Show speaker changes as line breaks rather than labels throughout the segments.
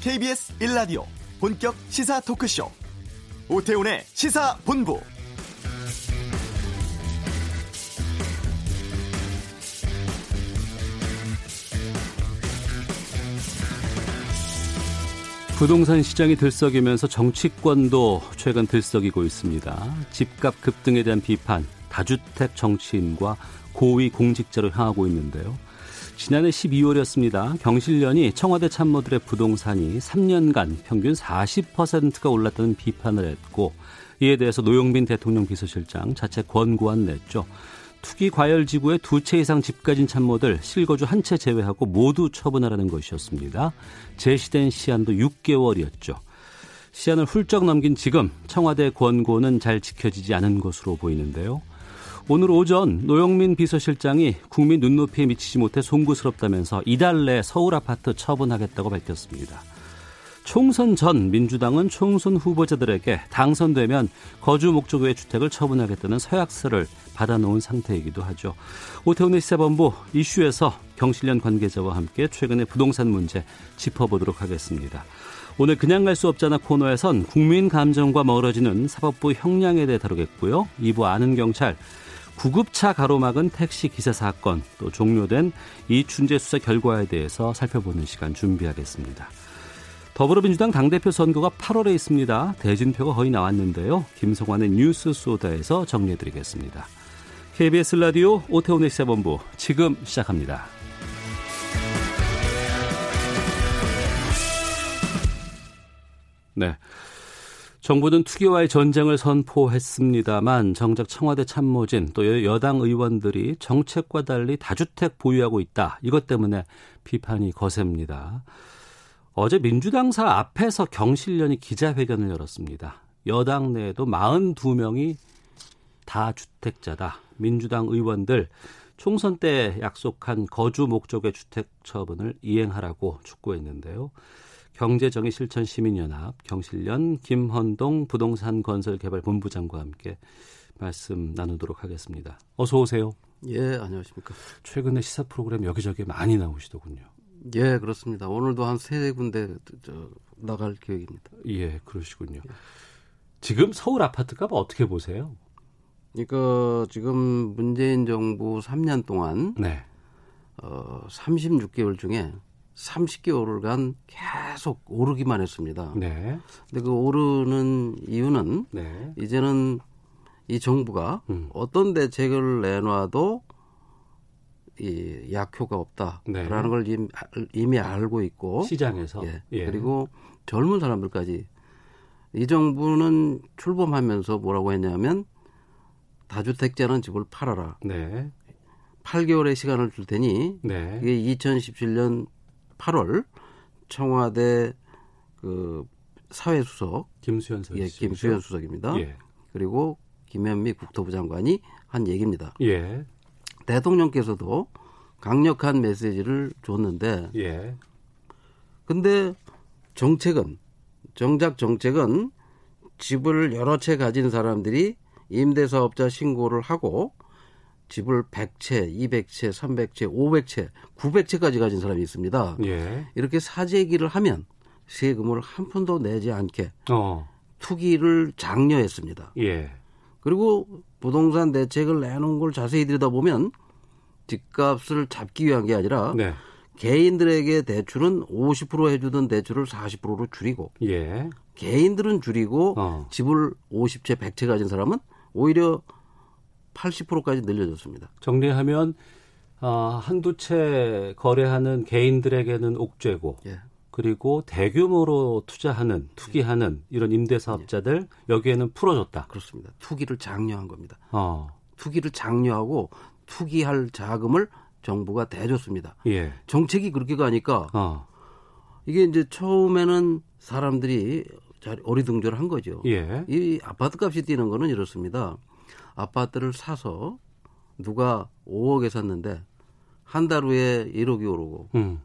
KBS 1라디오 본격 시사 토크쇼 오태훈의 시사본부
부동산 시장이 들썩이면서 정치권도 최근 들썩이고 있습니다. 집값 급등에 대한 비판, 다주택 정치인과 고위 공직자로 향하고 있는데요. 지난해 12월이었습니다. 경실련이 청와대 참모들의 부동산이 3년간 평균 40%가 올랐다는 비판을 했고 이에 대해서 노영민 대통령 비서실장 자체 권고안 냈죠. 투기 과열 지구에 두 채 이상 집 가진 참모들 실거주 한 채 제외하고 모두 처분하라는 것이었습니다. 제시된 시한도 6개월이었죠. 시한을 훌쩍 넘긴 지금 청와대 권고는 잘 지켜지지 않은 것으로 보이는데요. 오늘 오전 노영민 비서실장이 국민 눈높이에 미치지 못해 송구스럽다면서 이달 내 서울 아파트 처분하겠다고 밝혔습니다. 총선 전 민주당은 총선 후보자들에게 당선되면 거주 목적 외 주택을 처분하겠다는 서약서를 받아놓은 상태이기도 하죠. 오태훈의 시사본부 이슈에서 경실련 관계자와 함께 최근의 부동산 문제 짚어보도록 하겠습니다. 오늘 그냥 갈 수 없잖아 코너에선 국민 감정과 멀어지는 사법부 형량에 대해 다루겠고요. 2부 아는 경찰 구급차 가로막은 택시 기사 사건 또 종료된 이춘재 수사 결과에 대해서 살펴보는 시간 준비하겠습니다. 더불어민주당 당대표 선거가 8월에 있습니다. 대진표가 거의 나왔는데요. 김성환의 뉴스 소다에서 정리해드리겠습니다. KBS 라디오 오태훈의 시사본부 지금 시작합니다. 네. 정부는 투기와의 전쟁을 선포했습니다만 정작 청와대 참모진 또 여당 의원들이 정책과 달리 다주택 보유하고 있다. 이것 때문에 비판이 거셉니다. 어제 민주당사 앞에서 경실련이 기자회견을 열었습니다. 여당 내에도 42명이 다 주택자다. 민주당 의원들 총선 때 약속한 거주 목적의 주택 처분을 이행하라고 촉구했는데요. 경제정의 실천 시민연합 경실련 김헌동 부동산 건설 개발 본부장과 함께 말씀 나누도록 하겠습니다. 어서 오세요.
예, 안녕하십니까.
최근에 시사 프로그램 여기저기 많이 나오시더군요.
예, 그렇습니다. 오늘도 한 세 군데 저, 나갈 계획입니다.
예, 그러시군요. 예. 지금 서울 아파트 값 어떻게 보세요?
그러니까 지금 문재인 정부 3년 동안 네. 어, 36개월 중에 30개월간 계속 오르기만 했습니다. 네. 근데 그 오르는 이유는 네. 이제는 이 정부가 음. 어떤 대책을 내놔도 이 약효가 없다라는 네. 걸 이미, 이미, 알고 있고
시장에서
예. 예. 그리고 젊은 사람들까지 이 정부는 출범하면서 뭐라고 했냐면 다주택자는 집을 팔아라. 네. 8개월의 시간을 줄 테니 네. 이게 2017년 8월 청와대 그 사회수석
김수현 수
예, 김수현 수석입니다. 예. 그리고 김현미 국토부 장관이 한 얘기입니다. 예. 대통령께서도 강력한 메시지를 줬는데 예. 근데 정책은 정작 정책은 집을 여러 채 가진 사람들이 임대사업자 신고를 하고 집을 100채, 200채, 300채, 500채, 900채까지 가진 사람이 있습니다. 예. 이렇게 사재기를 하면 세금을 한 푼도 내지 않게 어. 투기를 장려했습니다. 예. 그리고 부동산 대책을 내놓은 걸 자세히 들여다보면 집값을 잡기 위한 게 아니라 네. 개인들에게 대출은 50% 해주던 대출을 40%로 줄이고 예. 개인들은 줄이고 어. 집을 50채, 100채 가진 사람은 오히려 80%까지 늘려졌습니다.
정리하면 어, 한두 채 거래하는 개인들에게는 옥죄고 예. 그리고 대규모로 투자하는 투기하는 이런 임대사업자들 예. 여기에는 풀어줬다.
그렇습니다. 투기를 장려한 겁니다. 어. 투기를 장려하고 투기할 자금을 정부가 대줬습니다. 예. 정책이 그렇게 가니까 어. 이게 이제 처음에는 사람들이 어리둥절한 거죠. 예. 이 아파트 값이 뛰는 거는 이렇습니다. 아파트를 사서 누가 5억에 샀는데 한 달 후에 1억이 오르고 음.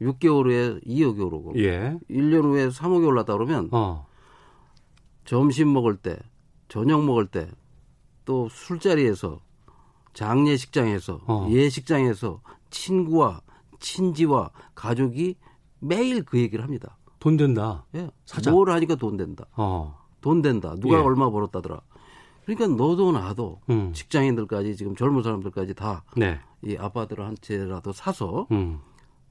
6개월 후에 2억이 오르고 예. 1년 후에 3억이 올랐다 그러면 어. 점심 먹을 때 저녁 먹을 때 또 술자리에서 장례식장에서 어. 예식장에서 친구와 친지와 가족이 매일 그 얘기를 합니다.
돈 된다.
예. 사자. 뭘 하니까 돈 된다. 어. 돈 된다. 누가 예. 얼마 벌었다더라. 그러니까 너도 나도 음. 직장인들까지 지금 젊은 사람들까지 다이 네. 아파트를 한 채라도 사서 음.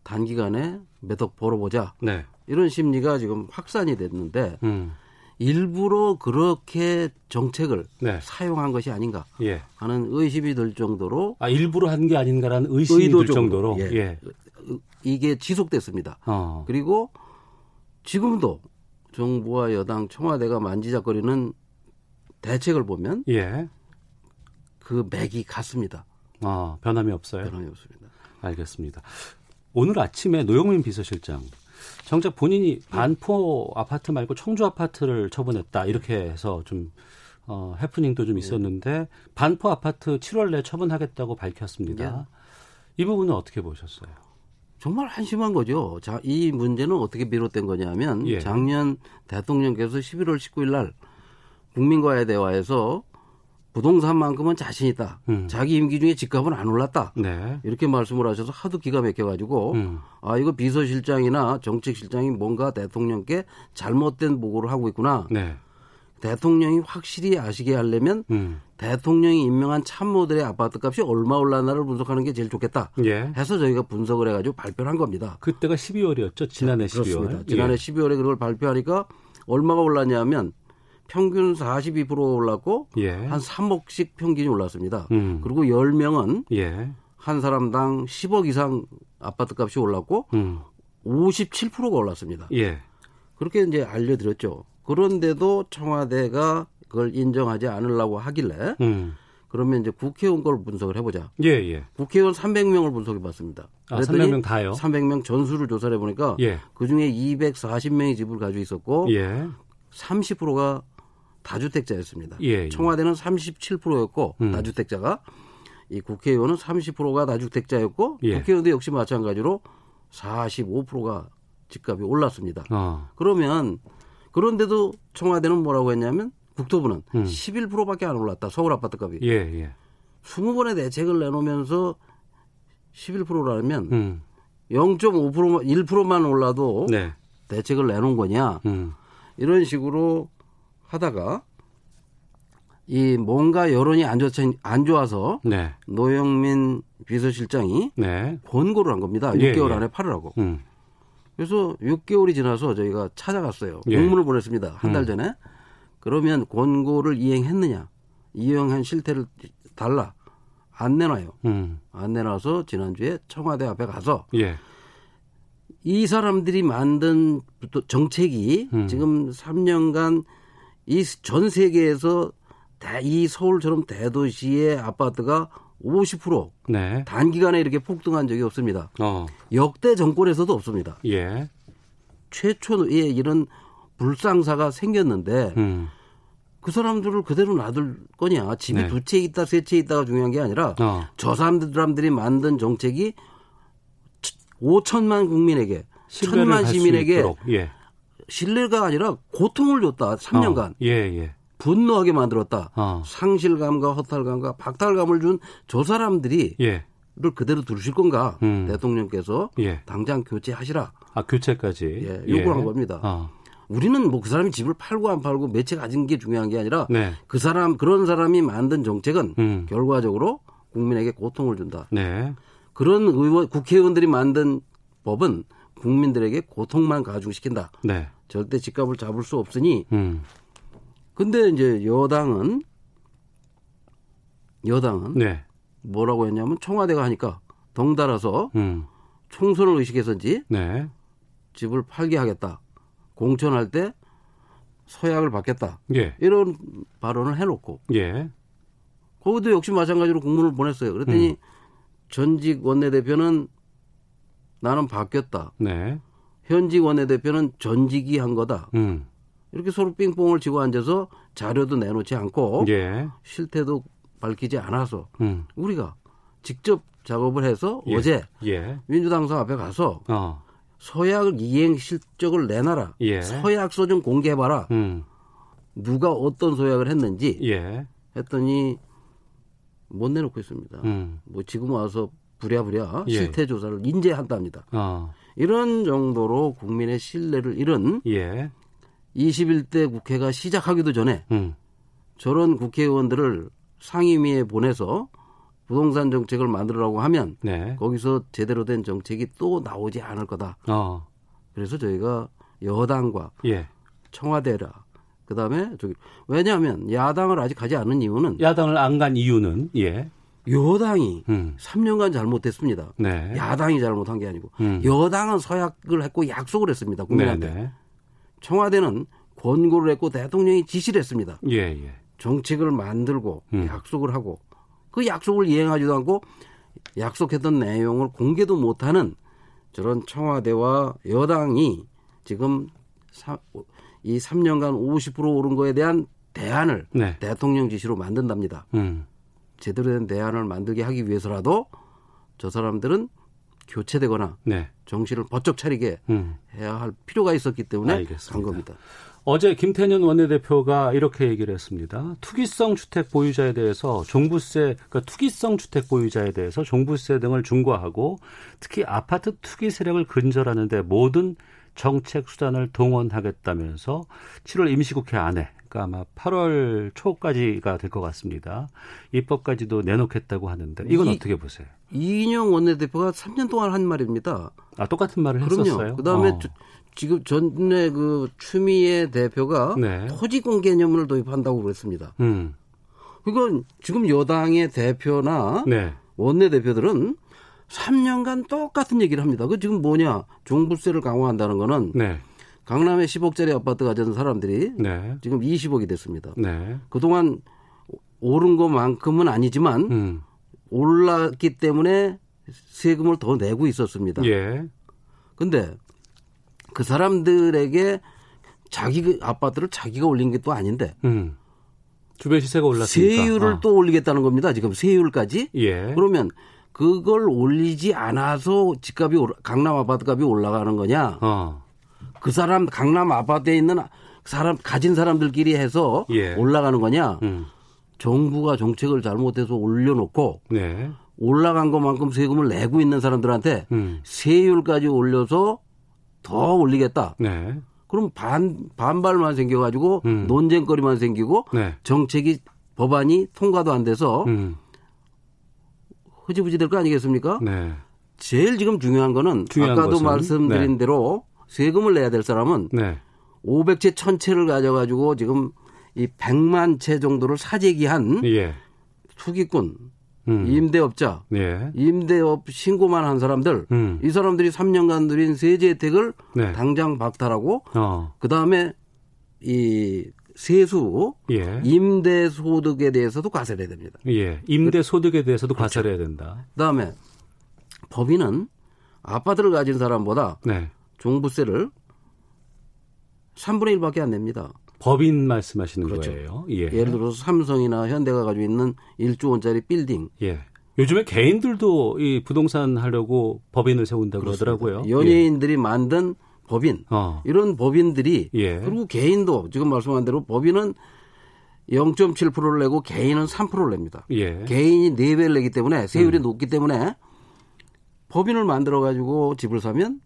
단기간에 몇 억 벌어보자. 네. 이런 심리가 지금 확산이 됐는데 음. 일부러 그렇게 정책을 네. 사용한 것이 아닌가 예. 하는 의심이 들 정도로
아 일부러 한 게 아닌가라는 의심이 들 정도로 예. 예.
이게 지속됐습니다. 어. 그리고 지금도 정부와 여당 청와대가 만지작거리는 대책을 보면 예. 그 맥이 같습니다.
아, 변함이 없어요.
변함이 없습니다.
알겠습니다. 오늘 아침에 노영민 비서실장 정작 본인이 반포 아파트 말고 청주 아파트를 처분했다 이렇게 해서 좀 어, 해프닝도 좀 있었는데 반포 아파트 7월 내 처분하겠다고 밝혔습니다. 예. 이 부분은 어떻게 보셨어요?
정말 한심한 거죠. 자, 이 문제는 어떻게 비롯된 거냐면 예. 작년 대통령께서 11월 19일 날 국민과의 대화에서 부동산만큼은 자신 있다. 음. 자기 임기 중에 집값은 안 올랐다. 네. 이렇게 말씀을 하셔서 하도 기가 막혀가지고 음. 아 이거 비서실장이나 정책실장이 뭔가 대통령께 잘못된 보고를 하고 있구나. 네. 대통령이 확실히 아시게 하려면 음. 대통령이 임명한 참모들의 아파트 값이 얼마 올랐나를 분석하는 게 제일 좋겠다. 예. 해서 저희가 분석을 해가지고 발표를 한 겁니다.
그때가 12월이었죠. 지난해 자, 12월.
그렇습니다. 지난해 예. 12월에 그걸 발표하니까 얼마가 올랐냐면 평균 42% 올랐고 예. 한 3억씩 평균이 올랐습니다. 음. 그리고 10명은 예. 한 사람당 10억 이상 아파트 값이 올랐고 음. 57%가 올랐습니다. 예. 그렇게 이제 알려드렸죠. 그런데도 청와대가 그걸 인정하지 않으려고 하길래 음. 그러면 이제 국회의원 걸 분석을 해보자. 예, 예. 국회의원 300명을 분석해 봤습니다.
아, 300명 다요?
300명 전수를 조사를 해보니까 예. 그 중에 240명이 집을 가지고 있었고 예. 30%가 다주택자였습니다. 예, 예. 청와대는 37%였고 음. 다주택자가 이 국회의원은 30%가 다주택자였고 예. 국회의원도 역시 마찬가지로 45%가 집값이 올랐습니다. 어. 그러면 그런데도 청와대는 뭐라고 했냐면 국토부는 음. 11%밖에 안 올랐다. 서울 아파트 값이. 예, 예. 20번의 대책을 내놓으면서 11%라면 음. 0.5%만 1%만 올라도 네. 대책을 내놓은 거냐. 음. 이런 식으로 하다가 이 뭔가 여론이 안, 좋, 안 좋아서 네. 노영민 비서실장이 네. 권고를 한 겁니다. 6개월 예, 예. 안에 팔으라고. 음. 그래서 6개월이 지나서 저희가 찾아갔어요. 예. 공문을 보냈습니다. 한달 음. 전에. 그러면 권고를 이행했느냐? 이행한 실태를 달라. 안 내놔요. 음. 안 내놔서 지난주에 청와대 앞에 가서 예. 이 사람들이 만든 정책이 음. 지금 3년간 이 전 세계에서 이 서울처럼 대도시의 아파트가 50% 네. 단기간에 이렇게 폭등한 적이 없습니다. 어. 역대 정권에서도 없습니다. 예. 최초의 이런 불상사가 생겼는데 음. 그 사람들을 그대로 놔둘 거냐. 집이 네. 두채 있다, 세 채 있다가 중요한 게 아니라 어. 저 사람들이 만든 정책이 5천만 국민에게, 천만 시민에게 예. 신뢰가 아니라 고통을 줬다. 3년간. 어, 예, 예. 분노하게 만들었다. 어. 상실감과 허탈감과 박탈감을 준 저 사람들이 예. 를 그대로 두실 건가? 음. 대통령께서 예. 당장 교체하시라.
아 교체까지
예, 요구한 예. 겁니다. 어. 우리는 뭐 그 사람이 집을 팔고 안 팔고 매체 가진 게 중요한 게 아니라 네. 그 사람 그런 사람이 만든 정책은 음. 결과적으로 국민에게 고통을 준다. 네. 그런 의원 국회의원들이 만든 법은 국민들에게 고통만 가중시킨다. 네. 절대 집값을 잡을 수 없으니. 음. 근데 이제 여당은 여당은 네. 뭐라고 했냐면 청와대가 하니까 덩달아서 음. 총선을 의식해서인지 네. 집을 팔게 하겠다. 공천할 때 서약을 받겠다. 예. 이런 발언을 해놓고. 예. 거기도 역시 마찬가지로 공문을 보냈어요. 그랬더니 음. 전직 원내대표는 나는 바뀌었다. 네. 현직 원내대표는 전직이 한 거다. 음. 이렇게 서로 빙뽕을 치고 앉아서 자료도 내놓지 않고 예. 실태도 밝히지 않아서 음. 우리가 직접 작업을 해서 예. 어제 예. 민주당사 앞에 가서 어. 서약 이행 실적을 내놔라. 예. 서약서 좀 공개해봐라. 음. 누가 어떤 서약을 했는지 예. 했더니 못 내놓고 있습니다. 음. 뭐 지금 와서 부랴부랴 예. 실태 조사를 인제한답니다. 아. 이런 정도로 국민의 신뢰를 잃은 예. 21대 국회가 시작하기도 전에 음. 저런 국회의원들을 상임위에 보내서 부동산 정책을 만들으라고 하면 네. 거기서 제대로 된 정책이 또 나오지 않을 거다. 어. 그래서 저희가 여당과 예. 청와대라 그다음에 저기 왜냐하면 야당을 아직 가지 않은 이유는
야당을 안 간 이유는 예.
여당이 음. 3년간 잘못했습니다. 네. 야당이 잘못한 게 아니고 음. 여당은 서약을 했고 약속을 했습니다. 국민한테. 네, 네. 청와대는 권고를 했고 대통령이 지시를 했습니다. 예, 예. 정책을 만들고 음. 약속을 하고 그 약속을 이행하지도 않고 약속했던 내용을 공개도 못하는 저런 청와대와 여당이 지금 이 3년간 50% 오른 거에 대한 대안을 네. 대통령 지시로 만든답니다. 음. 제대로 된 대안을 만들게 하기 위해서라도 저 사람들은 교체되거나 네. 정신을 번쩍 차리게 음. 해야 할 필요가 있었기 때문에 알겠습니다. 간 겁니다.
어제 김태년 원내대표가 이렇게 얘기를 했습니다. 투기성 주택 보유자에 대해서 종부세, 그러니까 투기성 주택 보유자에 대해서 종부세 등을 중과하고 특히 아파트 투기 세력을 근절하는데 모든 정책 수단을 동원하겠다면서 7월 임시국회 안에 그러니까 아마 8월 초까지가 될 것 같습니다. 입법까지도 내놓겠다고 하는데 이건 이, 어떻게 보세요?
이인영 원내대표가 3년 동안 한 말입니다.
아 똑같은 말을 그럼요. 했었어요.
그다음에 어. 지금 전에 그 추미애 대표가 네. 토지공 개념을 도입한다고 그랬습니다. 음. 그건 지금 여당의 대표나 네. 원내 대표들은 3년간 똑같은 얘기를 합니다. 그 지금 뭐냐 종부세를 강화한다는 거는 네. 강남에 10억짜리 아파트 가진 사람들이 네. 지금 20억이 됐습니다. 네. 그동안 오른 것만큼은 아니지만 음. 올랐기 때문에 세금을 더 내고 있었습니다. 예. 근데 그 사람들에게 자기 그 아파트를 자기가 올린 게 또 아닌데. 음.
주변 시세가 올랐으니까.
세율을 어. 또 올리겠다는 겁니다. 지금 세율까지. 예. 그러면 그걸 올리지 않아서 집값이 강남 아파트 값이 올라가는 거냐? 어. 그 사람 강남 아파트에 있는 사람 가진 사람들끼리 해서 예. 올라가는 거냐? 음. 정부가 정책을 잘못해서 올려놓고 네. 올라간 것만큼 세금을 내고 있는 사람들한테 음. 세율까지 올려서 더 올리겠다. 네. 그럼 반 반발만 생겨가지고 음. 논쟁거리만 생기고 네. 정책이 법안이 통과도 안 돼서 음. 흐지부지 될 거 아니겠습니까? 네. 제일 지금 중요한 거는 중요한 아까도 것은? 말씀드린 네. 대로 세금을 내야 될 사람은 네. 500채 1000채를 가져가지고 지금 이 100만 채 정도를 사재기한 예. 투기꾼 음. 임대업자, 예. 임대업 신고만 한 사람들, 음. 이 사람들이 3년간 누린 세제 혜택을 네. 당장 박탈하고, 어. 그 다음에 이 세수, 예. 임대 소득에 대해서도 과세를 해야 됩니다.
예. 임대 소득에 대해서도 그렇죠. 과세를 해야 된다.
그 다음에 법인은 아파트를 가진 사람보다 네. 종부세를 3분의 1밖에 안 냅니다.
법인 말씀하시는 그렇죠. 거예요.
예. 예를 들어서 삼성이나 현대가 가지고 있는 1조 원짜리 빌딩. 예.
요즘에 개인들도 이 부동산 하려고 법인을 세운다고. 그러더라고요.
연예인들이 예. 만든 법인. 어. 이런 법인들이 예. 그리고 개인도 지금 말씀한 대로 법인은 0.7%를 내고 개인은 3%를 냅니다. 예. 개인이 4배를 내기 때문에 세율이 음. 높기 때문에 법인을 만들어 가지고 집을 사면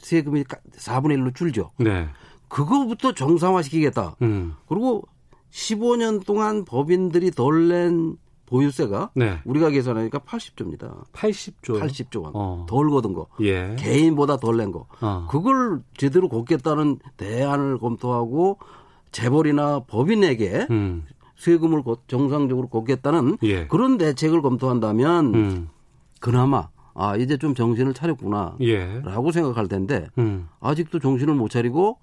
세금이 4분의 1로 줄죠. 네. 그거부터 정상화시키겠다. 음. 그리고 15년 동안 법인들이 덜 낸 보유세가 네. 우리가 계산하니까 80조입니다.
80조.
80조 원. 어. 덜 거둔 거. 예. 개인보다 덜 낸 거. 어. 그걸 제대로 걷겠다는 대안을 검토하고 재벌이나 법인에게 음. 세금을 정상적으로 걷겠다는 예. 그런 대책을 검토한다면 음. 그나마 아 이제 좀 정신을 차렸구나라고 예. 생각할 텐데 음. 아직도 정신을 못 차리고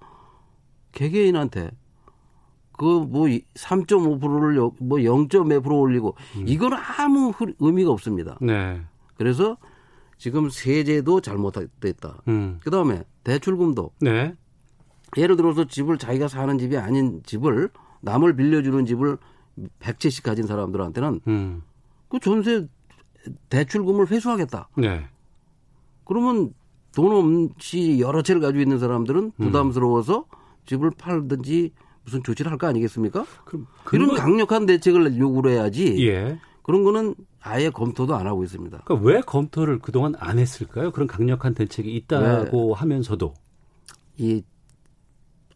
개개인한테 그뭐 3.5%를 뭐 0.몇% 올리고 음. 이건 아무 의미가 없습니다. 네. 그래서 지금 세제도 잘못됐다. 음. 그 다음에 대출금도 네. 예를 들어서 집을 자기가 사는 집이 아닌 집을 남을 빌려주는 집을 100채씩 가진 사람들한테는 음. 그 전세 대출금을 회수하겠다. 네. 그러면 돈 없이 여러 채를 가지고 있는 사람들은 음. 부담스러워서 집을 팔든지 무슨 조치를 할 거 아니겠습니까? 그럼 이런 강력한 대책을 요구를 해야지. 예. 그런 거는 아예 검토도 안 하고 있습니다.
그러니까 왜 검토를 그동안 안 했을까요? 그런 강력한 대책이 있다고 하면서도
이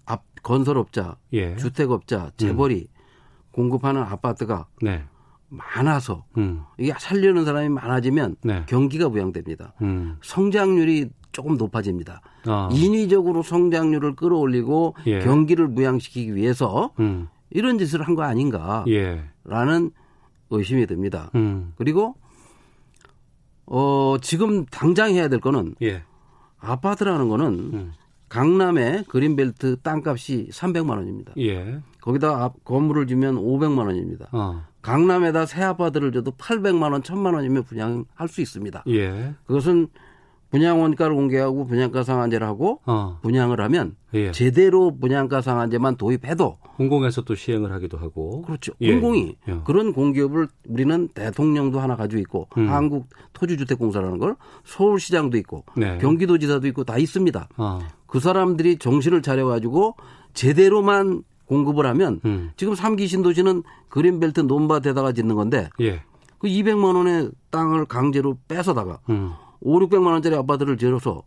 앞 건설업자, 예. 주택업자, 재벌이 음. 공급하는 아파트가 네. 많아서 음. 이게 살려는 사람이 많아지면 네. 경기가 부양됩니다. 음. 성장률이 조금 높아집니다. 아. 인위적으로 성장률을 끌어올리고 예. 경기를 부양시키기 위해서 음. 이런 짓을 한 거 아닌가라는 예. 의심이 듭니다. 음. 그리고 어 지금 당장 해야 될 거는 예. 아파트라는 거는 음. 강남의 그린벨트 땅값이 300만 원입니다. 예. 거기다 앞 건물을 주면 500만 원입니다. 어. 강남에다 새 아파트를 줘도 800만 원, 1000만 원이면 분양할 수 있습니다. 예. 그것은 분양 원가를 공개하고 분양가 상한제를 하고 어. 분양을 하면 예. 제대로 분양가 상한제만 도입해도
공공에서 또 시행을 하기도 하고
그렇죠. 예. 공공이 예. 그런 공기업을 우리는 대통령도 하나 가지고 있고 음. 한국 토지주택공사라는 걸 서울시장도 있고 네. 경기도지사도 있고 다 있습니다. 어. 그 사람들이 정신을 차려 가지고 제대로만 공급을 하면 음. 지금 삼기 신도시는 그린벨트 논밭에다가 짓는 건데 예. 그 200만 원의 땅을 강제로 뺏어다가 음. 5, 600만 원짜리 아파트를 지어서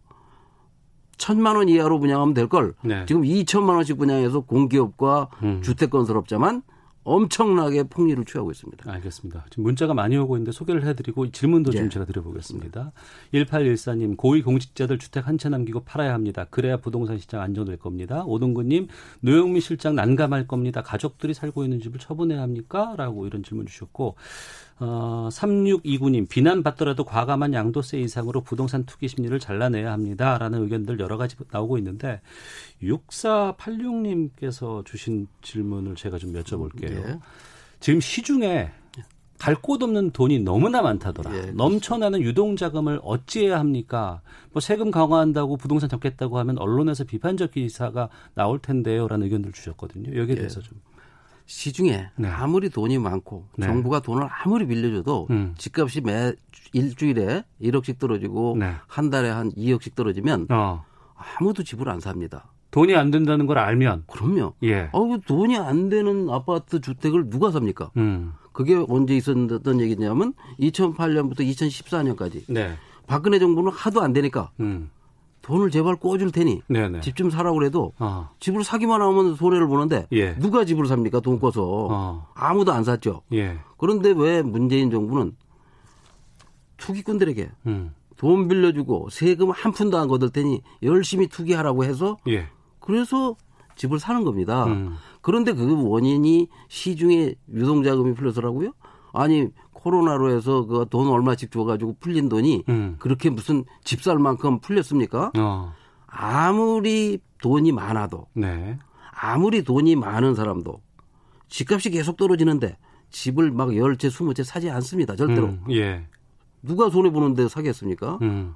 천만 원 이하로 분양하면 될 걸. 네. 지금 2천만 원씩 분양해서 공기업과 음. 주택 건설업자만 엄청나게 폭리를 취하고 있습니다.
알겠습니다. 지금 문자가 많이 오고 있는데 소개를 해드리고 질문도 좀 예. 제가 드려보겠습니다. 1814님, 고위공직자들 주택 한 채 남기고 팔아야 합니다. 그래야 부동산 시장 안정될 겁니다. 오동근님, 노영미 실장 난감할 겁니다. 가족들이 살고 있는 집을 처분해야 합니까? 라고 이런 질문 주셨고, 어, 3629님, 비난받더라도 과감한 양도세 이상으로 부동산 투기 심리를 잘라내야 합니다. 라는 의견들 여러 가지 나오고 있는데, 6486님께서 주신 질문을 제가 좀 여쭤볼게요. 네. 지금 시중에 갈곳 없는 돈이 너무나 많다더라. 예, 넘쳐나는 유동 자금을 어찌해야 합니까? 뭐 세금 강화한다고 부동산 잡겠다고 하면 언론에서 비판적 기사가 나올 텐데요라는 의견들 주셨거든요. 여기에 예. 대해서 좀
시중에 네. 아무리 돈이 많고 네. 정부가 돈을 아무리 빌려줘도 음. 집값이 매 일주일에 1억씩 떨어지고 네. 한 달에 한 2억씩 떨어지면 어. 아무도 집을 안 삽니다.
돈이 안 된다는 걸 알면
그럼요. 예. 아, 돈이 안 되는 아파트 주택을 누가 삽니까? 음. 그게 언제 있었던 얘기냐면 2008년부터 2014년까지 네. 박근혜 정부는 하도 안 되니까 음. 돈을 제발 꿔줄 테니 집 좀 사라고 그래도 어. 집을 사기만 하면 손해를 보는데 예. 누가 집을 삽니까 돈 꿔서 어. 아무도 안 샀죠. 예. 그런데 왜 문재인 정부는 투기꾼들에게 음. 돈 빌려주고 세금 한 푼도 안 거둘 테니 열심히 투기하라고 해서 예. 그래서 집을 사는 겁니다. 음. 그런데 그 원인이 시중에 유동자금이 풀려서라고요? 아니 코로나로 해서 그 돈 얼마씩 줘가지고 풀린 돈이 음. 그렇게 무슨 집살 만큼 풀렸습니까? 어. 아무리 돈이 많아도 네. 아무리 돈이 많은 사람도 집값이 계속 떨어지는데 집을 막 열 채, 스무 채 사지 않습니다. 절대로. 음. 예. 누가 손해 보는데 사겠습니까? 음.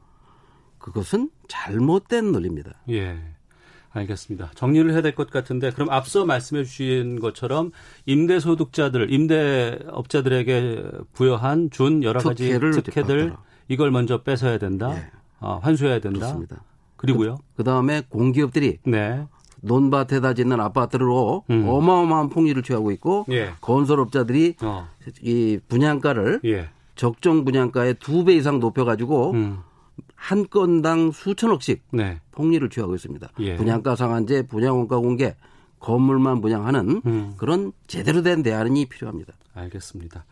그것은 잘못된 논리입니다.
예. 알겠습니다. 정리를 해야 될 것 같은데 그럼 앞서 말씀해 주신 것처럼 임대소득자들, 임대업자들에게 부여한 준 여러 가지 특혜들 이걸 먼저 뺏어야 된다. 네. 어, 환수해야 된다. 그렇습니다. 그리고요.
그, 다음에 공기업들이 네. 논밭에다 짓는 아파트로 음. 어마어마한 폭리를 취하고 있고 예. 건설업자들이 어. 이 분양가를 예. 적정 분양가의 두 배 이상 높여가지고 음. 한 건당 수천억씩 네. 폭리를 취하고 있습니다. 예. 분양가 상한제, 분양원가 공개, 건물만 분양하는 음. 그런 제대로 된 대안이 필요합니다.
알겠습니다.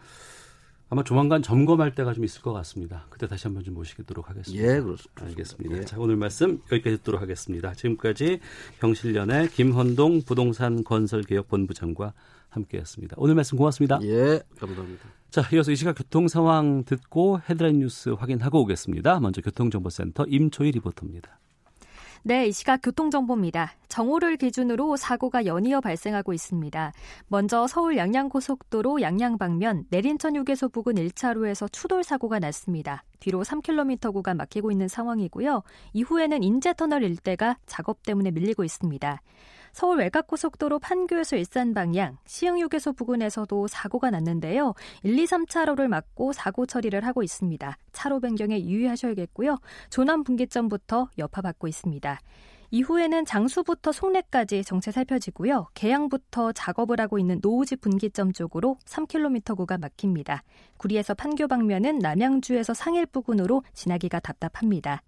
아마 조만간 점검할 때가 좀 있을 것 같습니다. 그때 다시 한번 좀 모시도록 하겠습니다.
예, 그렇습니다.
알겠습니다. 예. 자, 오늘 말씀 여기까지 듣도록 하겠습니다. 지금까지 경실련의 김헌동 부동산 건설개혁본부장과 함께했습니다. 오늘 말씀 고맙습니다.
예, 감사합니다.
자, 이어서 이 시각 교통 상황 듣고 헤드라인 뉴스 확인하고 오겠습니다. 먼저 교통정보센터 임초희 리포터입니다.
네, 이 시각 교통정보입니다. 정오를 기준으로 사고가 연이어 발생하고 있습니다. 먼저 서울 양양고속도로 양양 방면 내린천 휴게소 부근 1차로에서 추돌 사고가 났습니다. 뒤로 3km 구간 막히고 있는 상황이고요. 이후에는 인제터널 일대가 작업 때문에 밀리고 있습니다. 서울 외곽고속도로 판교에서 일산 방향 시흥휴게소 부근에서도 사고가 났는데요. 1, 2, 3차로를 막고 사고 처리를 하고 있습니다. 차로 변경에 유의하셔야겠고요. 조남 분기점부터 여파받고 있습니다. 이후에는 장수부터 송내까지 정체 살펴지고요. 개양부터 작업을 하고 있는 노우지 분기점 쪽으로 3km 구간 막힙니다. 구리에서 판교 방면은 남양주에서 상일 부근으로 지나기가 답답합니다.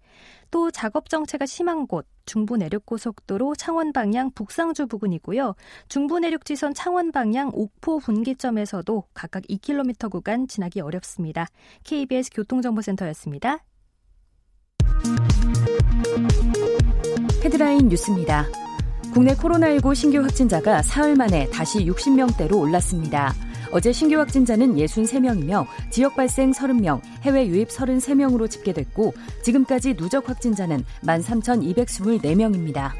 또 작업 정체가 심한 곳 중부 내륙 고속도로 창원 방향 북상주 부근이고요. 중부 내륙 지선 창원 방향 옥포 분기점에서도 각각 2km 구간 지나기 어렵습니다. KBS 교통정보센터였습니다.
헤드라인 뉴스입니다. 국내 코로나19 신규 확진자가 사흘 만에 다시 60명대로 올랐습니다. 어제 신규 확진자는 63명이며 지역 발생 30명, 해외 유입 33명으로 집계됐고 지금까지 누적 확진자는 13,224명입니다.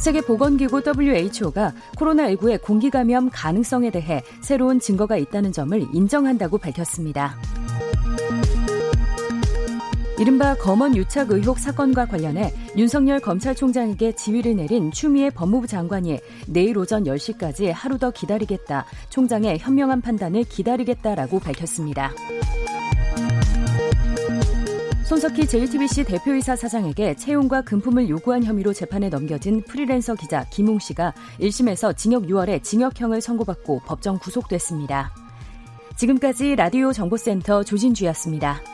세계보건기구 WHO가 코로나19의 공기 감염 가능성에 대해 새로운 증거가 있다는 점을 인정한다고 밝혔습니다. 이른바 검언 유착 의혹 사건과 관련해 윤석열 검찰총장에게 지휘를 내린 추미애 법무부 장관이 내일 오전 10시까지 하루 더 기다리겠다, 총장의 현명한 판단을 기다리겠다라고 밝혔습니다. 손석희 JTBC 대표이사 사장에게 채용과 금품을 요구한 혐의로 재판에 넘겨진 프리랜서 기자 김웅 씨가 1심에서 징역 6월에 징역형을 선고받고 법정 구속됐습니다. 지금까지 라디오 정보센터 조진주였습니다.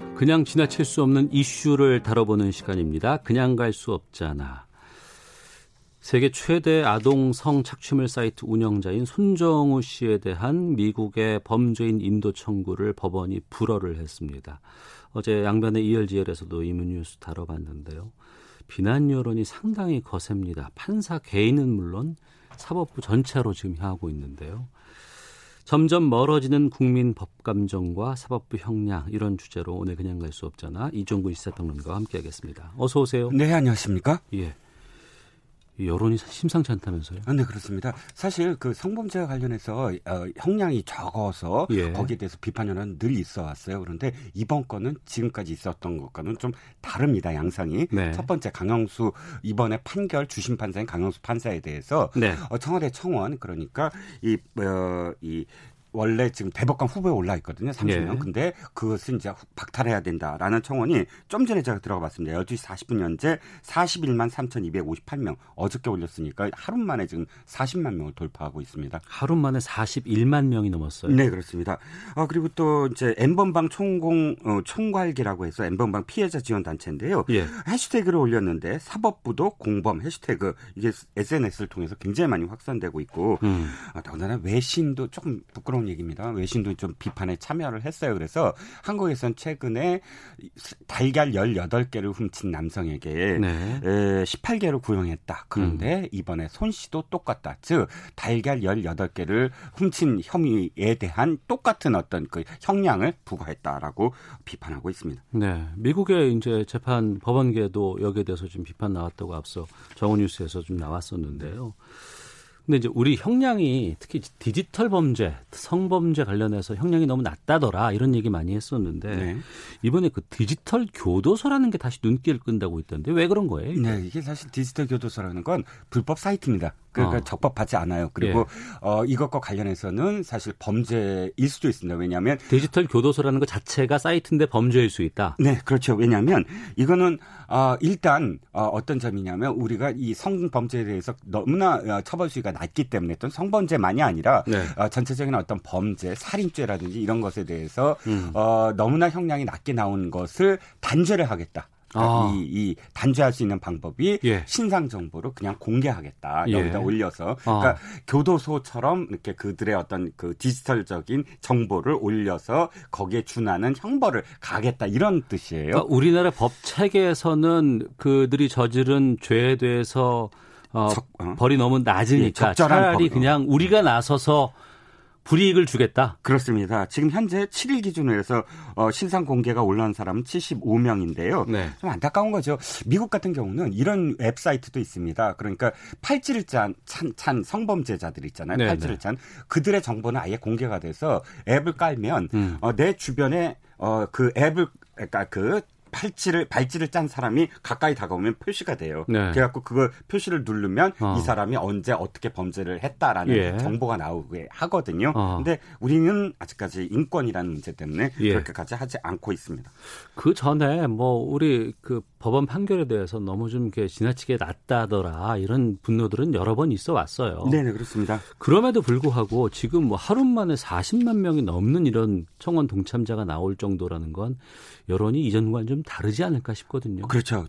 그냥 지나칠 수 없는 이슈를 다뤄보는 시간입니다. 그냥 갈 수 없잖아. 세계 최대 아동 성 착취물 사이트 운영자인 손정우 씨에 대한 미국의 범죄인 인도 청구를 법원이 불허를 했습니다. 어제 양변의 이열지열에서도 이 뉴스 다뤄봤는데요. 비난 여론이 상당히 거셉니다. 판사 개인은 물론 사법부 전체로 지금 향하고 있는데요. 점점 멀어지는 국민 법감정과 사법부 형량 이런 주제로 오늘 그냥 갈 수 없잖아 이종구 시사평론가와 함께하겠습니다. 어서 오세요.
네 안녕하십니까?
예. 여론이 심상치 않다면서요?
아, 네 그렇습니다. 사실 그 성범죄와 관련해서 어, 형량이 적어서 예. 거기에 대해서 비판 여론은 늘 있어 왔어요. 그런데 이번 건은 지금까지 있었던 것과는 좀 다릅니다. 양상이. 네. 첫 번째 강영수 이번에 판결 주심 판사인 강영수 판사에 대해서 네. 어, 청와대 청원 그러니까 이 어, 이 원래 지금 대법관 후보에 올라 있거든요. 30명. 예. 근데 그것은 이제 박탈해야 된다라는 청원이 좀 전에 제가 들어가 봤습니다. 12시 40분 현재 41만 3,258명. 어저께 올렸으니까 하루 만에 지금 40만 명을 돌파하고 있습니다.
하루 만에 41만 명이 넘었어요.
네, 그렇습니다. 아, 그리고 또 이제 엠번방 총공 어, 총괄기라고 해서 엠번방 피해자 지원 단체인데요. 예. 해시태그를 올렸는데 사법부도 공범 해시태그 이게 SNS를 통해서 굉장히 많이 확산되고 있고 음. 아, 더군다나 외신도 조금 부끄러운 놀라운 얘기입니다. 외신도 좀 비판에 참여를 했어요. 그래서 한국에선 최근에 달걀 18개를 훔친 남성에게 네. 18개를 구형했다. 그런데 음. 이번에 손 씨도 똑같다. 즉 달걀 18개를 훔친 혐의에 대한 똑같은 어떤 그 형량을 부과했다라고 비판하고 있습니다.
네. 미국의 이제 재판 법원계도 여기에 대해서 좀 비판 나왔다고 앞서 정원 뉴스에서 좀 나왔었는데요. 근데 이제 우리 형량이 특히 디지털 범죄, 성범죄 관련해서 형량이 너무 낮다더라 이런 얘기 많이 했었는데 네. 이번에 그 디지털 교도소라는 게 다시 눈길을 끈다고 있던데 왜 그런 거예요?
이게? 네, 이게 사실 디지털 교도소라는 건 불법 사이트입니다. 그러니까 어. 적법하지 않아요. 그리고 예. 어, 이것과 관련해서는 사실 범죄일 수도 있습니다. 왜냐하면
디지털 교도소라는 것 자체가 사이트인데 범죄일 수 있다.
네, 그렇죠. 왜냐하면 이거는 어, 일단 어, 어떤 점이냐면 우리가 이 성범죄에 대해서 너무나 어, 처벌 수위가 낮기 때문에 어떤 성범죄만이 아니라 네. 어, 전체적인 어떤 범죄, 살인죄라든지 이런 것에 대해서 음. 어, 너무나 형량이 낮게 나온 것을 단죄를 하겠다. 아. 이, 이 단죄할 수 있는 방법이 예. 신상 정보로 그냥 공개하겠다 예. 여기다 예. 올려서 아. 그러니까 교도소처럼 이렇게 그들의 어떤 그 디지털적인 정보를 올려서 거기에 준하는 형벌을 가겠다 이런 뜻이에요. 그러니까
우리나라 법 체계에서는 그들이 저지른 죄에 대해서 어, 적, 어? 벌이 너무 낮으니까 예, 차라리 법, 어. 그냥 우리가 나서서 불이익을 주겠다.
그렇습니다. 지금 현재 7일 기준으로 해서 어, 신상 공개가 올라온 사람은 75명인데요. 네. 좀 안타까운 거죠. 미국 같은 경우는 이런 웹사이트도 있습니다. 그러니까 팔찌를 짠, 찬, 찬 성범죄자들 있잖아요. 네, 팔찌를 네. 짠 그들의 정보는 아예 공개가 돼서 앱을 깔면 음. 어, 내 주변에 어, 그 앱을 그러니까 그 팔찌를 발찌를 짠 사람이 가까이 다가오면 표시가 돼요. 네. 그래갖고 그걸 표시를 누르면 어. 이 사람이 언제 어떻게 범죄를 했다라는 예. 정보가 나오게 하거든요. 어. 근데 우리는 아직까지 인권이라는 문제 때문에 예. 그렇게까지 하지 않고 있습니다.
그 전에 뭐 우리 그 법원 판결에 대해서 너무 좀 이렇게 지나치게 낮다더라 이런 분노들은 여러 번 있어 왔어요.
네, 네, 그렇습니다.
그럼에도 불구하고 지금 뭐 하루 만에 40만 명이 넘는 이런 청원 동참자가 나올 정도라는 건 여론이 이전과는 좀 다르지 않을까 싶거든요.
그렇죠.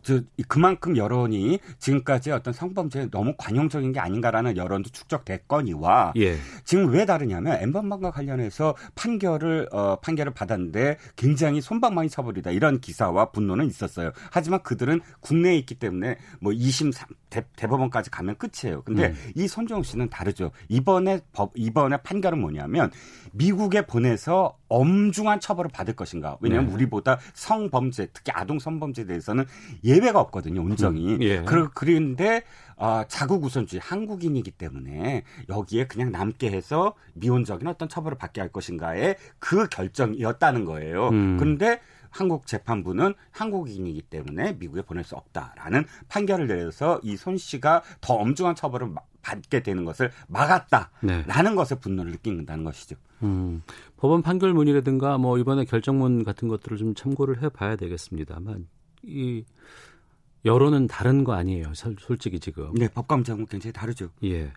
그만큼 여론이 지금까지 어떤 성범죄에 너무 관용적인 게 아닌가라는 여론도 축적됐거니와 예. 지금 왜 다르냐면 엠번방과 관련해서 판결을 어, 판결을 받았는데 굉장히 손방망이 처벌이다 이런 기사와 분노는 있었어요. 하지만 그들은 국내에 있기 때문에 뭐 2심 대, 법원까지 가면 끝이에요. 근데 음. 이 손정욱 씨는 다르죠. 이번에 법 이번에 판결은 뭐냐면 미국에 보내서 엄중한 처벌을 받을 것인가. 왜냐하면 네. 우리보다 성범죄, 특히 아동 성범죄에 대해서는 예외가 없거든요. 온정이. 음, 예. 그런데 어, 자국 우선주의 한국인이기 때문에 여기에 그냥 남게 해서 미온적인 어떤 처벌을 받게 할 것인가에 그 결정이었다는 거예요. 음. 그런데 한국 재판부는 한국인이기 때문에 미국에 보낼 수 없다라는 판결을 내려서 이 손 씨가 더 엄중한 처벌을 받게 되는 것을 막았다라는 네. 것을 분노를 느낀다는 것이죠. 음,
법원 판결문이라든가 뭐 이번에 결정문 같은 것들을 좀 참고를 해봐야 되겠습니다만 이 여론은 다른 거 아니에요, 솔직히 지금.
네, 법감정은 굉장히 다르죠.
예,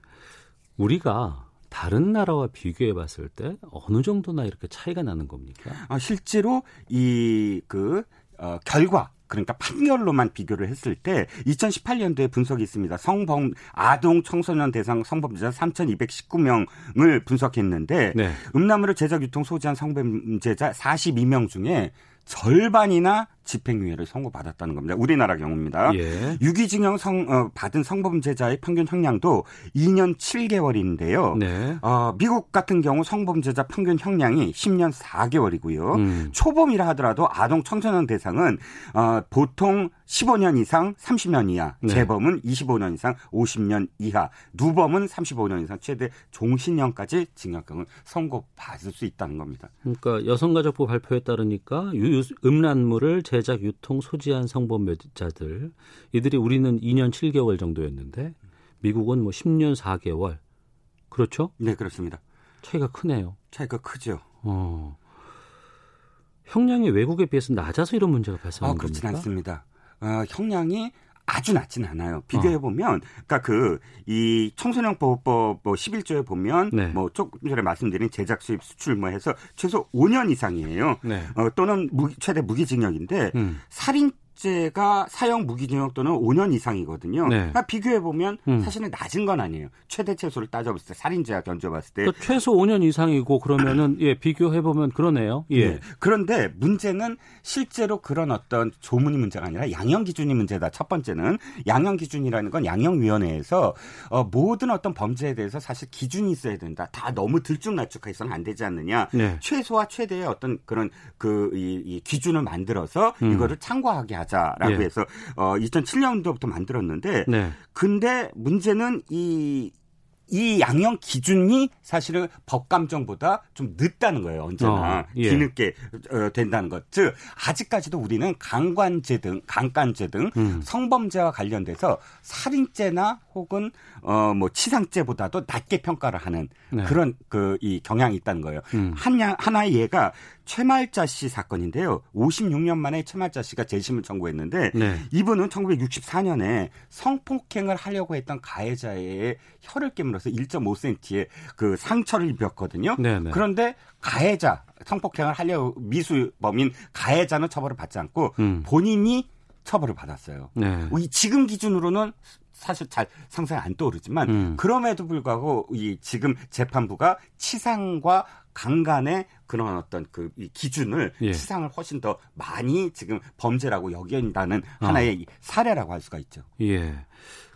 우리가 다른 나라와 비교해 봤을 때 어느 정도나 이렇게 차이가 나는 겁니까?
아, 실제로 이그 어, 결과 그러니까 판결로만 비교를 했을 때 2018년도에 분석이 있습니다. 성범 아동 청소년 대상 성범죄자 3,219명을 분석했는데 네. 음란물을 제작 유통 소지한 성범죄자 42명 중에 절반이나 집행유예를 선고받았다는 겁니다. 우리나라 경우입니다. 예. 유기징역 성, 어, 받은 성범죄자의 평균 형량도 2년 7개월인데요. 네. 어, 미국 같은 경우 성범죄자 평균 형량이 10년 4개월이고요. 음. 초범이라 하더라도 아동 청소년 대상은 어, 보통 15년 이상 30년 이하, 네. 재범은 25년 이상 50년 이하, 누범은 35년 이상 최대 종신형까지 징역형을 선고받을 수 있다는 겁니다.
그러니까 여성가족부 발표에 따르니까 음란물을 제 작, 유통, 소지한 성범죄자들 이들이 우리는 2년 7개월 정도였는데 미국은 뭐 10년 4개월 그렇죠?
네 그렇습니다.
차이가 크네요.
차이가 크죠. 어.
형량이 외국에 비해서 낮아서 이런 문제가 발생하는
아, 그렇진 겁니까? 않습니다. 어, 형량이 아주 낮지는 않아요. 비교해 보면, 어. 그러니까 그 이 청소년 보호법 뭐 11조에 보면 네. 뭐 조금 전에 말씀드린 제작, 수입, 수출 뭐 해서 최소 5년 이상이에요. 네. 어, 또는 무기, 최대 무기징역인데 음. 살인 실제가 사형 무기징역 또는 5년 이상이거든요. 네. 그러니까 비교해 보면 음. 사실은 낮은 건 아니에요. 최대 최소를 따져봤을 때 살인죄와 견져봤을 때
그러니까 최소 5년 이상이고 그러면은 예 비교해 보면 그러네요. 예. 네.
그런데 문제는 실제로 그런 어떤 조문이 문제가 아니라 양형 기준이 문제다. 첫 번째는 양형 기준이라는 건 양형위원회에서 어, 모든 어떤 범죄에 대해서 사실 기준이 있어야 된다. 다 너무 들쭉날쭉해서는 안 되지 않느냐. 네. 최소와 최대의 어떤 그런 그이 이 기준을 만들어서 음. 이거를 참고하게 하자. 하자라고 예. 해서 어 2007년도부터 만들었는데 네. 근데 문제는 이이 양형 기준이 사실은 법 감정보다 좀 늦다는 거예요. 언제나 어, 예. 뒤늦게 어, 된다는 것. 즉 아직까지도 우리는 강관죄 등 강간죄 등 음. 성범죄와 관련돼서 살인죄나 혹은 어 뭐 치상죄보다도 낮게 평가를 하는 네. 그런 그 이 경향이 있다는 거예요. 음. 하나 하나의 예가 최말자 씨 사건인데요. 56년 만에 최말자 씨가 재심을 청구했는데 네. 이분은 1964년에 성폭행을 하려고 했던 가해자의 혀를 깨물어서 1.5cm의 그 상처를 입혔거든요. 네네. 네. 그런데 가해자 성폭행을 하려고 미수범인 가해자는 처벌을 받지 않고 음. 본인이 처벌을 받았어요. 네. 지금 기준으로는 사실 잘 상상이 안 떠오르지만 음. 그럼에도 불구하고 이 지금 재판부가 치상과 강간의 그런 어떤 그 기준을 예. 치상을 훨씬 더 많이 지금 범죄라고 여긴다는 어. 하나의 사례라고 할 수가 있죠.
예.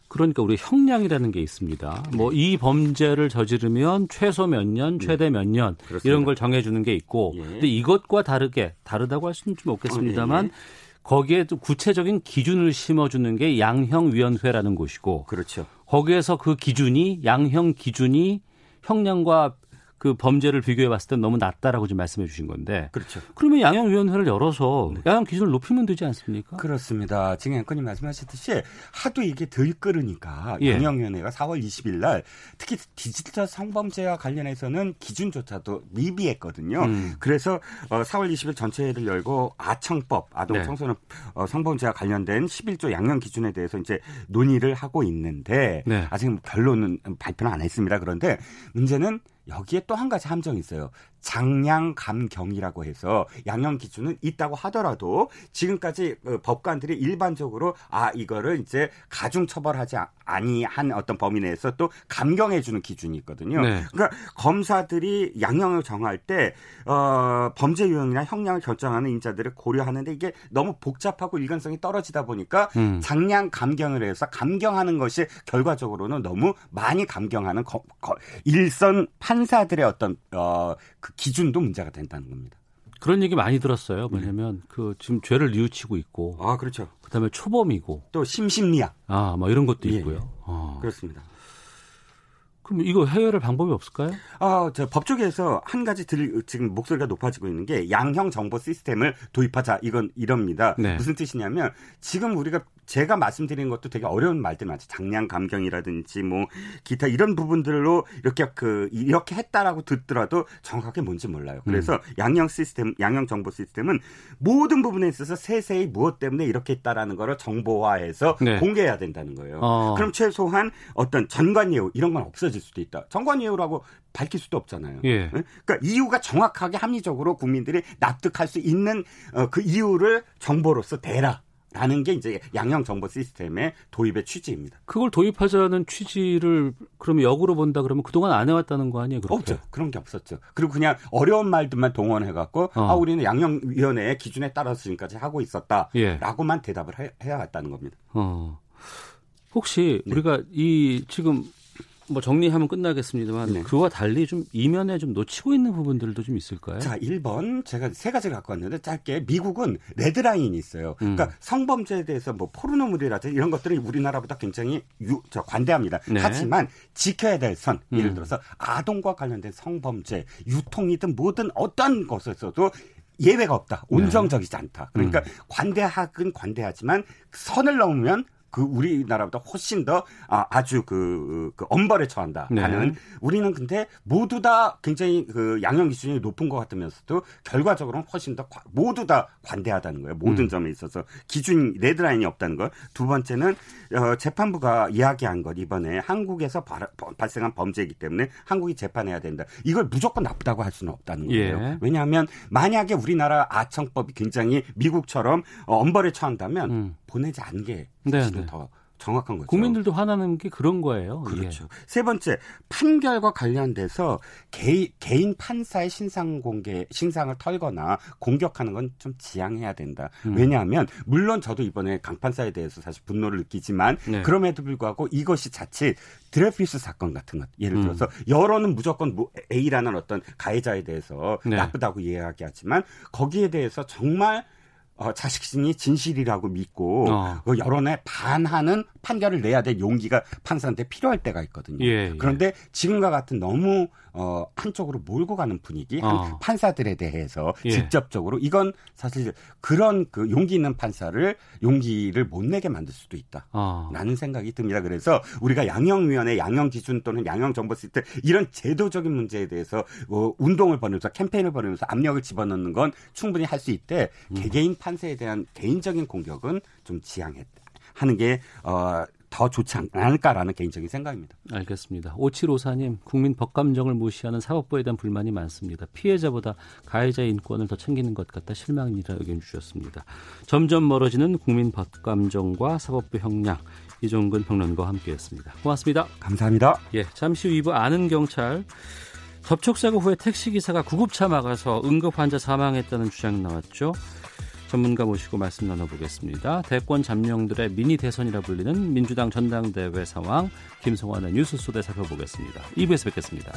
그러니까 우리 형량이라는 게 있습니다. 네. 뭐이 범죄를 저지르면 최소 몇 년, 네. 최대 몇년 이런 걸 정해주는 게 있고, 예. 근데 이것과 다르게 다르다고 할 수는 좀 없겠습니다만. 어, 예. 거기에 또 구체적인 기준을 심어주는 게 양형위원회라는 곳이고,
그렇죠.
거기에서 그 기준이 양형 기준이 형량과 그 범죄를 비교해 봤을 때 너무 낮다라고 지금 말씀해 주신 건데.
그렇죠.
그러면 양형위원회를 열어서 네. 양형 기준을 높이면 되지 않습니까?
그렇습니다. 지금 앵커님 말씀하셨듯이 하도 이게 들끓으니까 예. 양형위원회가 4월 20일 날 특히 디지털 성범죄와 관련해서는 기준조차도 미비했거든요. 음. 그래서 4월 어, 20일 전체회를 열고 아청법, 아동 네. 청소년 어, 성범죄와 관련된 11조 양형 기준에 대해서 이제 논의를 하고 있는데 네. 아직 결론은 발표는 안 했습니다. 그런데 문제는 여기에 또 한 가지 함정이 있어요. 장량 감경이라고 해서 양형 기준은 있다고 하더라도 지금까지 그 법관들이 일반적으로 아 이거를 이제 가중 처벌하지 아니한 어떤 범위 내에서 또 감경해 주는 기준이 있거든요. 네. 그러니까 검사들이 양형을 정할 때 어, 범죄 유형이나 형량을 결정하는 인자들을 고려하는데 이게 너무 복잡하고 일관성이 떨어지다 보니까 음. 장량 감경을 해서 감경하는 것이 결과적으로는 너무 많이 감경하는 거, 거, 일선 판사들의 어떤 어, 그 기준도 문제가 된다는 겁니다.
그런 얘기 많이 들었어요. 뭐냐면 네. 그 지금 죄를 뉘우치고 있고.
아 그렇죠.
그다음에 초범이고.
또 심심리약.
아, 뭐 이런 것도
예.
있고요.
아. 그렇습니다.
그럼 이거 해결할 방법이 없을까요?
아, 저 법조계에서 한 가지 들 지금 목소리가 높아지고 있는 게 양형 정보 시스템을 도입하자 이건 이럽니다. 네. 무슨 뜻이냐면 지금 우리가 제가 말씀드리는 것도 되게 어려운 말들 많죠. 장량 감경이라든지 뭐 기타 이런 부분들로 이렇게 그 이렇게 했다라고 듣더라도 정확하게 뭔지 몰라요. 그래서 음. 양형 시스템, 양형 정보 시스템은 모든 부분에 있어서 세세히 무엇 때문에 이렇게 했다라는 거를 정보화해서 네. 공개해야 된다는 거예요. 어. 그럼 최소한 어떤 전관 예우 이런 건 없어 질 수도 있다. 전관예우라고 밝힐 수도 없잖아요. 예. 그러니까 이유가 정확하게 합리적으로 국민들이 납득할 수 있는 어, 그 이유를 정보로서 대라. 라는 게 이제 양형 정보 시스템의 도입의 취지입니다.
그걸 도입하자는 취지를 그러면 역으로 본다 그러면 그동안 안 해왔다는 거 아니에요? 그렇게?
없죠. 그런 게 없었죠. 그리고 그냥 어려운 말들만 동원해갖고 어. 아 우리는 양형위원회의 기준에 따라서 지금까지 하고 있었다라고만 예. 대답을 해, 해야 했다는 겁니다. 어.
혹시 네. 우리가 이 지금 뭐 정리하면 끝나겠습니다만 네. 그와 달리 좀 이면에 좀 놓치고 있는 부분들도 좀 있을까요?
자, 1번 제가 세 가지 갖고 왔는데 짧게 미국은 레드라인이 있어요. 음. 그러니까 성범죄에 대해서 뭐 포르노물이라든지 이런 것들이 우리나라보다 굉장히 유, 저 관대합니다. 네. 하지만 지켜야 될 선, 예를 음. 들어서 아동과 관련된 성범죄, 유통이든 뭐든 어떤 것에서도 예외가 없다. 네. 온정적이지 않다. 그러니까 음. 관대하긴 관대하지만 선을 넘으면 그 우리나라보다 훨씬 더 아, 아주 그, 그 엄벌에 처한다 네. 하는 우리는 근데 모두 다 굉장히 그 양형 기준이 높은 것 같으면서도 결과적으로는 훨씬 더 모두 다 관대하다는 거예요. 모든 음. 점에 있어서 기준 레드라인이 없다는 것. 두 번째는 어, 재판부가 이야기한 것 이번에 한국에서 바, 발생한 범죄이기 때문에 한국이 재판해야 된다. 이걸 무조건 나쁘다고 할 수는 없다는 거예요. 예. 왜냐하면 만약에 우리나라 아청법이 굉장히 미국처럼 어, 엄벌에 처한다면 음. 보내지 않은 게 사실은 네, 네. 더 정확한 거죠.
국민들도 화나는 게 그런 거예요.
그렇죠. 예. 세 번째 판결과 관련돼서 개, 개인 판사의 신상 공개 신상을 털거나 공격하는 건 좀 지양해야 된다. 음. 왜냐하면 물론 저도 이번에 강 판사에 대해서 사실 분노를 느끼지만 네. 그럼에도 불구하고 이것이 자칫 드레피스 사건 같은 것 예를 음. 들어서 음. 여론은 무조건 뭐 A라는 어떤 가해자에 대해서 네. 나쁘다고 이야기하지만 거기에 대해서 정말 어, 자식신이 진실이라고 믿고 어. 그 여론에 반하는 판결을 내야 될 용기가 판사한테 필요할 때가 있거든요. 예, 예. 그런데 지금과 같은 너무 어, 한쪽으로 몰고 가는 분위기, 어. 판사들에 대해서 예. 직접적으로 이건 사실 그런 그 용기 있는 판사를 용기를 못 내게 만들 수도 있다. 어. 라는 생각이 듭니다. 그래서 우리가 양형위원회 양형 기준 또는 양형 정보 시스템 이런 제도적인 문제에 대해서 어, 운동을 벌이면서 캠페인을 벌이면서 압력을 집어넣는 건 충분히 할 수 있대 음. 개개인 판 사에 대한 개인적인 공격은 좀 지양했다. 하는 게 어, 더 좋지 않을까라는 개인적인 생각입니다.
알겠습니다. 오칠오사님 국민 법감정을 무시하는 사법부에 대한 불만이 많습니다. 피해자보다 가해자의 인권을 더 챙기는 것 같다 실망이라 의견 주셨습니다. 점점 멀어지는 국민 법감정과 사법부 형량 이종근 평론가와 함께했습니다. 고맙습니다.
감사합니다.
예, 잠시 후 2부 아는 경찰 접촉사고 후에 택시기사가 구급차 막아서 응급 환자 사망했다는 주장이 나왔죠. 전문가 모시고 말씀 나눠보겠습니다. 대권 잠룡들의 미니 대선이라 불리는 민주당 전당대회 상황 김성환의 뉴스 소대 살펴보겠습니다. 2부에서 뵙겠습니다.